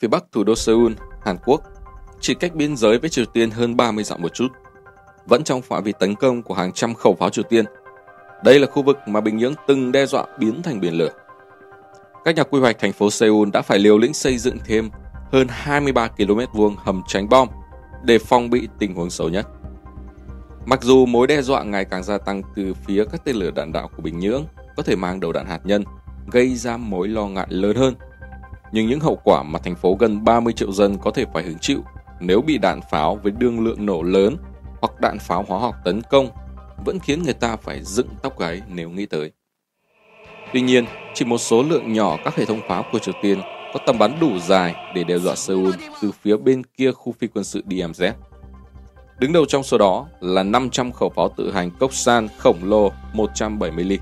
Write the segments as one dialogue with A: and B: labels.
A: phía bắc thủ đô Seoul, Hàn Quốc, chỉ cách biên giới với Triều Tiên hơn 30 dặm một chút, vẫn trong phạm vi tấn công của hàng trăm khẩu pháo Triều Tiên. Đây là khu vực mà Bình Nhưỡng từng đe dọa biến thành biển lửa. Các nhà quy hoạch thành phố Seoul đã phải liều lĩnh xây dựng thêm hơn 23 km vuông hầm tránh bom để phòng bị tình huống xấu nhất. Mặc dù mối đe dọa ngày càng gia tăng từ phía các tên lửa đạn đạo của Bình Nhưỡng có thể mang đầu đạn hạt nhân, gây ra mối lo ngại lớn hơn. Nhưng những hậu quả mà thành phố gần 30 triệu dân có thể phải hứng chịu nếu bị đạn pháo với đương lượng nổ lớn hoặc đạn pháo hóa học tấn công vẫn khiến người ta phải dựng tóc gáy nếu nghĩ tới. Tuy nhiên, chỉ một số lượng nhỏ các hệ thống pháo của Triều Tiên có tầm bắn đủ dài để đe dọa Seoul từ phía bên kia khu phi quân sự DMZ. Đứng đầu trong số đó là 500 khẩu pháo tự hành Koksan khổng lồ 170 ly.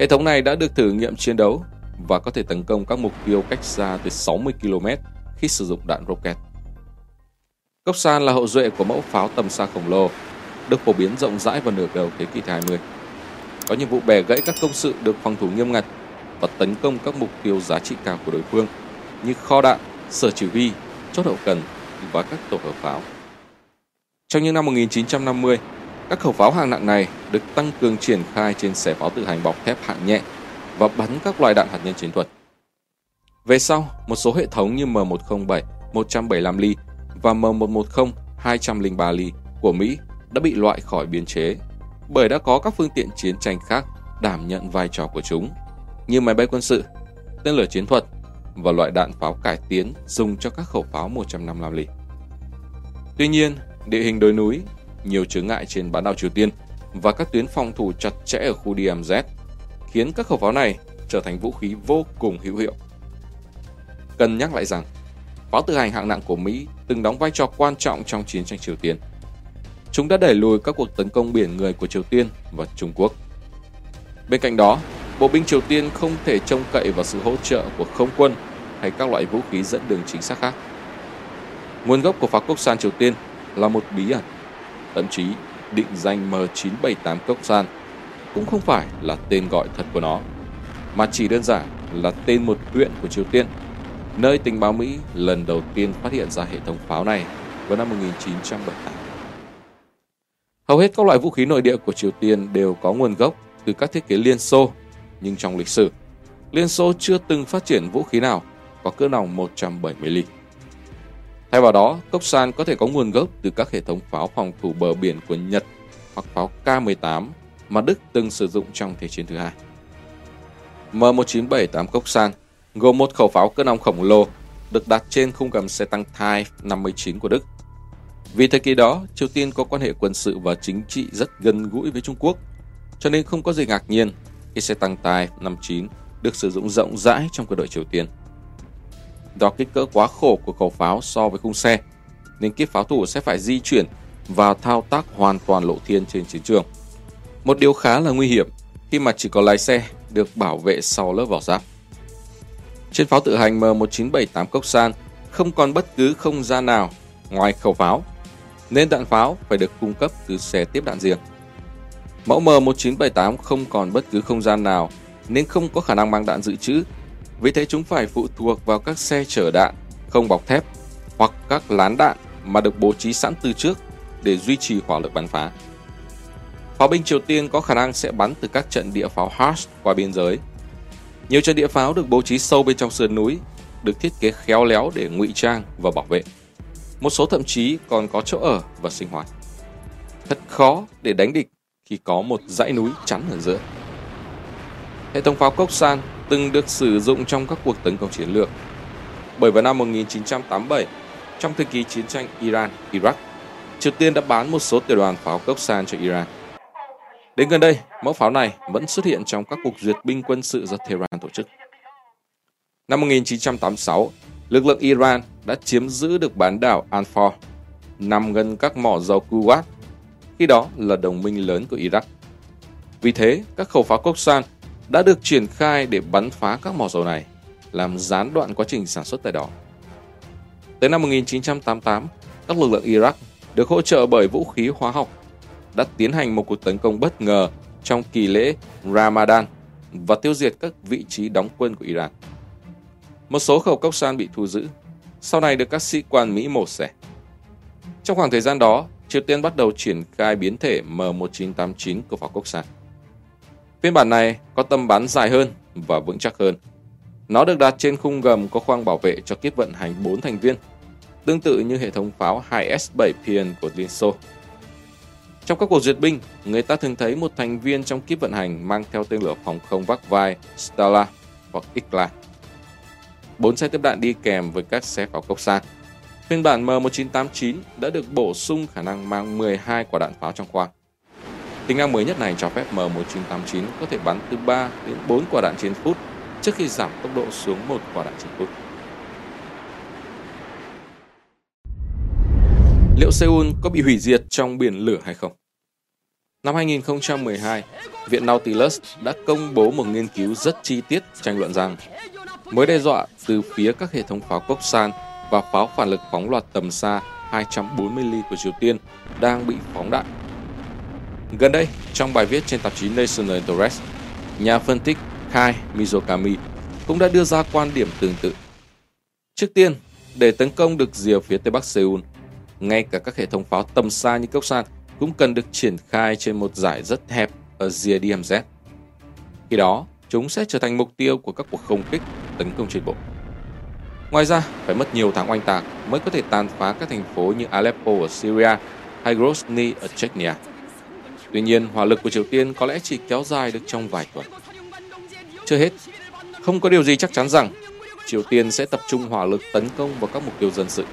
A: Hệ thống này đã được thử nghiệm chiến đấu và có thể tấn công các mục tiêu cách xa tới 60 km khi sử dụng đạn rocket. san là hậu duệ của mẫu pháo tầm xa khổng lồ, được phổ biến rộng rãi vào nửa đầu thế kỷ 20. Có nhiệm vụ bẻ gãy các công sự được phòng thủ nghiêm ngặt và tấn công các mục tiêu giá trị cao của đối phương như kho đạn, sở chỉ huy, chốt hậu cần và các tổ hợp pháo. Trong những năm 1950, các khẩu pháo hạng nặng này được tăng cường triển khai trên xe pháo tự hành bọc thép hạng nhẹ và bắn các loại đạn hạt nhân chiến thuật. Về sau, một số hệ thống như M107 175 ly và M110 203 ly của Mỹ đã bị loại khỏi biên chế bởi đã có các phương tiện chiến tranh khác đảm nhận vai trò của chúng như máy bay quân sự, tên lửa chiến thuật và loại đạn pháo cải tiến dùng cho các khẩu pháo 155 ly. Tuy nhiên, địa hình đồi núi, nhiều chướng ngại trên bán đảo Triều Tiên và các tuyến phòng thủ chặt chẽ ở khu DMZ khiến các khẩu pháo này trở thành vũ khí vô cùng hữu hiệu. Cần nhắc lại rằng, pháo tự hành hạng nặng của Mỹ từng đóng vai trò quan trọng trong chiến tranh Triều Tiên. Chúng đã đẩy lùi các cuộc tấn công biển người của Triều Tiên và Trung Quốc. Bên cạnh đó, bộ binh Triều Tiên không thể trông cậy vào sự hỗ trợ của không quân hay các loại vũ khí dẫn đường chính xác khác. Nguồn gốc của pháo cốc san Triều Tiên là một bí ẩn. Thậm chí, định danh M978 cốc san cũng không phải là tên gọi thật của nó, mà chỉ đơn giản là tên một huyện của Triều Tiên, nơi tình báo Mỹ lần đầu tiên phát hiện ra hệ thống pháo này vào năm 1978. Hầu hết các loại vũ khí nội địa của Triều Tiên đều có nguồn gốc từ các thiết kế Liên Xô, nhưng trong lịch sử, Liên Xô chưa từng phát triển vũ khí nào có cỡ nòng 170 ly. Thay vào đó, cốc san có thể có nguồn gốc từ các hệ thống pháo phòng thủ bờ biển của Nhật hoặc pháo K-18 mà Đức từng sử dụng trong Thế chiến thứ hai. M1978 cốc san gồm một khẩu pháo cỡ nòng khổng lồ được đặt trên khung gầm xe tăng Type 59 của Đức. Vì thời kỳ đó, Triều Tiên có quan hệ quân sự và chính trị rất gần gũi với Trung Quốc, cho nên không có gì ngạc nhiên khi xe tăng Type 59 được sử dụng rộng rãi trong quân đội Triều Tiên. Do kích cỡ quá khổ của khẩu pháo so với khung xe, nên kiếp pháo thủ sẽ phải di chuyển và thao tác hoàn toàn lộ thiên trên chiến trường. Một điều khá là nguy hiểm khi mà chỉ có lái xe được bảo vệ sau lớp vỏ giáp. Trên pháo tự hành M1978 Cốc San không còn bất cứ không gian nào ngoài khẩu pháo, nên đạn pháo phải được cung cấp từ xe tiếp đạn riêng. Mẫu M1978 không còn bất cứ không gian nào nên không có khả năng mang đạn dự trữ vì thế chúng phải phụ thuộc vào các xe chở đạn không bọc thép hoặc các lán đạn mà được bố trí sẵn từ trước để duy trì hỏa lực bắn phá. Pháo binh Triều Tiên có khả năng sẽ bắn từ các trận địa pháo harsh qua biên giới. Nhiều trận địa pháo được bố trí sâu bên trong sườn núi, được thiết kế khéo léo để ngụy trang và bảo vệ. Một số thậm chí còn có chỗ ở và sinh hoạt. Thật khó để đánh địch khi có một dãy núi chắn ở giữa. Hệ thống pháo Cốc San từng được sử dụng trong các cuộc tấn công chiến lược. Bởi vào năm 1987, trong thời kỳ chiến tranh Iran-Iraq, Triều Tiên đã bán một số tiểu đoàn pháo cốc san cho Iran. Đến gần đây, mẫu pháo này vẫn xuất hiện trong các cuộc duyệt binh quân sự do Tehran tổ chức. Năm 1986, lực lượng Iran đã chiếm giữ được bán đảo Anfor nằm gần các mỏ dầu Kuwait, khi đó là đồng minh lớn của Iraq. Vì thế, các khẩu pháo cốc san đã được triển khai để bắn phá các mỏ dầu này, làm gián đoạn quá trình sản xuất tại đó. Tới năm 1988, các lực lượng Iraq được hỗ trợ bởi vũ khí hóa học đã tiến hành một cuộc tấn công bất ngờ trong kỳ lễ Ramadan và tiêu diệt các vị trí đóng quân của Iran. Một số khẩu cốc san bị thu giữ sau này được các sĩ quan Mỹ mổ xẻ. Trong khoảng thời gian đó, Triều Tiên bắt đầu triển khai biến thể M1989 của pháo cốc san. Phiên bản này có tầm bắn dài hơn và vững chắc hơn. Nó được đặt trên khung gầm có khoang bảo vệ cho kiếp vận hành 4 thành viên, tương tự như hệ thống pháo 2S7 PN của Liên Xô. Trong các cuộc duyệt binh, người ta thường thấy một thành viên trong kíp vận hành mang theo tên lửa phòng không vác vai Stala hoặc Ikla. Bốn xe tiếp đạn đi kèm với các xe pháo cốc xa. Phiên bản M1989 đã được bổ sung khả năng mang 12 quả đạn pháo trong khoang. Tính năng mới nhất này cho phép M1989 có thể bắn từ 3 đến 4 quả đạn trên phút trước khi giảm tốc độ xuống một quả đạn trên phút. Liệu Seoul có bị hủy diệt trong biển lửa hay không? Năm 2012, Viện Nautilus đã công bố một nghiên cứu rất chi tiết tranh luận rằng mối đe dọa từ phía các hệ thống pháo cốc san và pháo phản lực phóng loạt tầm xa 240 ly của Triều Tiên đang bị phóng đại. Gần đây, trong bài viết trên tạp chí National Interest, nhà phân tích Kai Mizokami cũng đã đưa ra quan điểm tương tự. Trước tiên, để tấn công được rìa phía tây bắc Seoul, ngay cả các hệ thống pháo tầm xa như cốc san cũng cần được triển khai trên một giải rất hẹp ở rìa DMZ. Khi đó, chúng sẽ trở thành mục tiêu của các cuộc không kích tấn công trên bộ. Ngoài ra, phải mất nhiều tháng oanh tạc mới có thể tàn phá các thành phố như Aleppo ở Syria hay Grozny ở Chechnya. Tuy nhiên, hỏa lực của Triều Tiên có lẽ chỉ kéo dài được trong vài tuần. Chưa hết, không có điều gì chắc chắn rằng Triều Tiên sẽ tập trung hỏa lực tấn công vào các mục tiêu dân sự,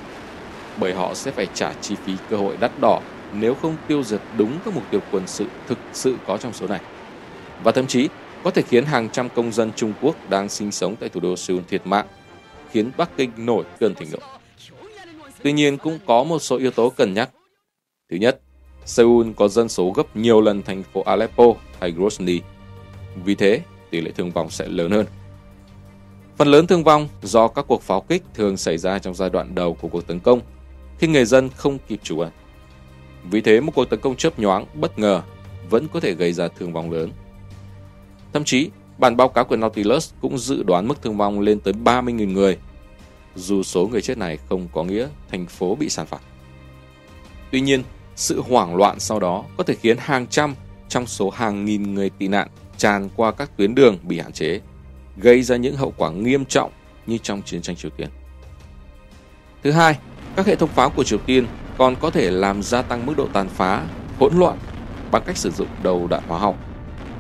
A: bởi họ sẽ phải trả chi phí cơ hội đắt đỏ nếu không tiêu diệt đúng các mục tiêu quân sự thực sự có trong số này. Và thậm chí có thể khiến hàng trăm công dân Trung Quốc đang sinh sống tại thủ đô Seoul thiệt mạng, khiến Bắc Kinh nổi cơn thịnh nộ. Tuy nhiên cũng có một số yếu tố cần nhắc. Thứ nhất, Seoul có dân số gấp nhiều lần thành phố Aleppo hay Grozny. Vì thế, tỷ lệ thương vong sẽ lớn hơn. Phần lớn thương vong do các cuộc pháo kích thường xảy ra trong giai đoạn đầu của cuộc tấn công, khi người dân không kịp chủ ẩn. Vì thế một cuộc tấn công chớp nhoáng, bất ngờ vẫn có thể gây ra thương vong lớn. Thậm chí, bản báo cáo của Nautilus cũng dự đoán mức thương vong lên tới 30.000 người, dù số người chết này không có nghĩa thành phố bị sản phạt. Tuy nhiên, sự hoảng loạn sau đó có thể khiến hàng trăm trong số hàng nghìn người tị nạn tràn qua các tuyến đường bị hạn chế, gây ra những hậu quả nghiêm trọng như trong chiến tranh Triều Tiên. Thứ hai, các hệ thống pháo của Triều Tiên còn có thể làm gia tăng mức độ tàn phá, hỗn loạn bằng cách sử dụng đầu đạn hóa học,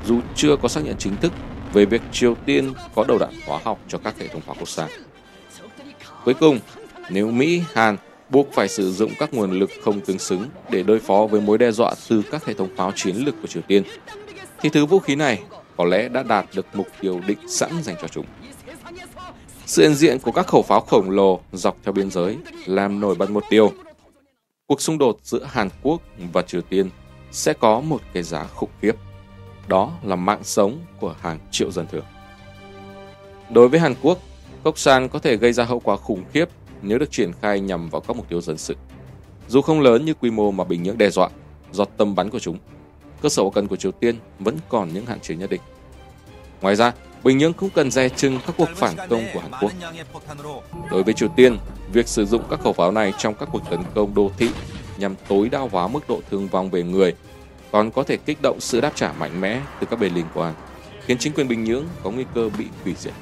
A: dù chưa có xác nhận chính thức về việc Triều Tiên có đầu đạn hóa học cho các hệ thống pháo quốc gia. Cuối cùng, nếu Mỹ, Hàn buộc phải sử dụng các nguồn lực không tương xứng để đối phó với mối đe dọa từ các hệ thống pháo chiến lược của Triều Tiên, thì thứ vũ khí này có lẽ đã đạt được mục tiêu định sẵn dành cho chúng. Sự hiện diện của các khẩu pháo khổng lồ dọc theo biên giới làm nổi bật một điều. Cuộc xung đột giữa Hàn Quốc và Triều Tiên sẽ có một cái giá khủng khiếp. Đó là mạng sống của hàng triệu dân thường. Đối với Hàn Quốc, cốc san có thể gây ra hậu quả khủng khiếp nếu được triển khai nhằm vào các mục tiêu dân sự. Dù không lớn như quy mô mà Bình Nhưỡng đe dọa, do tầm bắn của chúng, cơ sở hậu cần của Triều Tiên vẫn còn những hạn chế nhất định. Ngoài ra, Bình Nhưỡng cũng cần dè chừng các cuộc phản công của Hàn Quốc. Đối với Triều Tiên, việc sử dụng các khẩu pháo này trong các cuộc tấn công đô thị nhằm tối đa hóa mức độ thương vong về người còn có thể kích động sự đáp trả mạnh mẽ từ các bên liên quan, khiến chính quyền Bình Nhưỡng có nguy cơ bị hủy diệt.